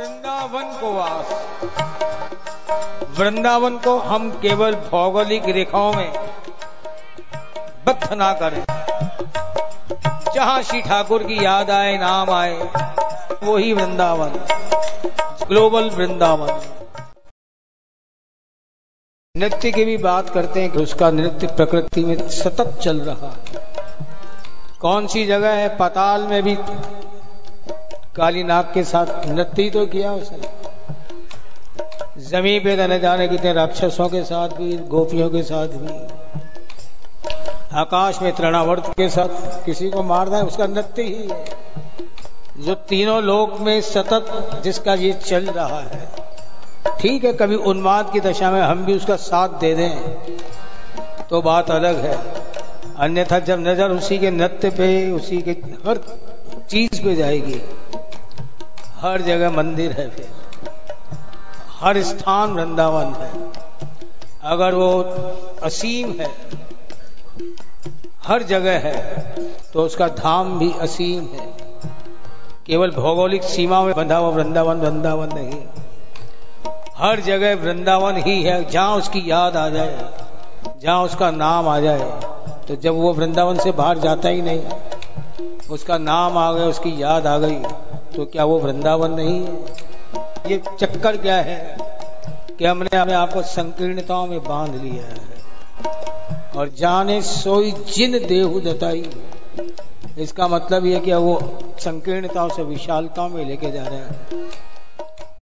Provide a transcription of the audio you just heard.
वृंदावन को वास। वृंदावन को हम केवल भौगोलिक रेखाओं में बद्ध ना करें। जहाँ श्री ठाकुर की याद आए, नाम आए वो ही वृंदावन, ग्लोबल वृंदावन। नृत्य की भी बात करते हैं कि उसका नृत्य प्रकृति में सतत चल रहा है। कौन सी जगह है? पताल में भी काली नाग के साथ नृत्य तो किया उसने। ज़मीन पे न जाने कितने राक्षसों के साथ भी, गोपियों के साथ भी, आकाश में तृणावर्त के साथ किसी को मारना है, उसका नृत्य ही है। जो तीनों लोक में सतत जिसका ये चल रहा है, ठीक है, कभी उन्माद की दशा में हम भी उसका साथ दे दें तो बात अलग है। अन्यथा जब नज़र उसी के नृत्य पे, उसी के हर चीज़ पे जाएगी। हर जगह मंदिर है फिर। हर स्थान वृंदावन है। अगर वो असीम है, हर जगह है तो उसका धाम भी असीम है। केवल भौगोलिक सीमा में बंधा हुआ वृंदावन वृंदावन नहीं। हर जगह वृंदावन ही है, जहाँ उसकी याद आ जाए, जहाँ उसका नाम आ जाए तो जब वो वृंदावन से बाहर जाता ही नहीं। उसका नाम आ गया, उसकी याद आ गई तो क्या वो वृंदावन नहीं है? ये चक्कर क्या है कि हमने हमें आपको संकीर्णताओं में बाँध लिया है। और जाने सोई जिन देहु जताई, इसका मतलब यह कि वो संकीर्णताओं से विशालताओं में लेके जा रहे हैं।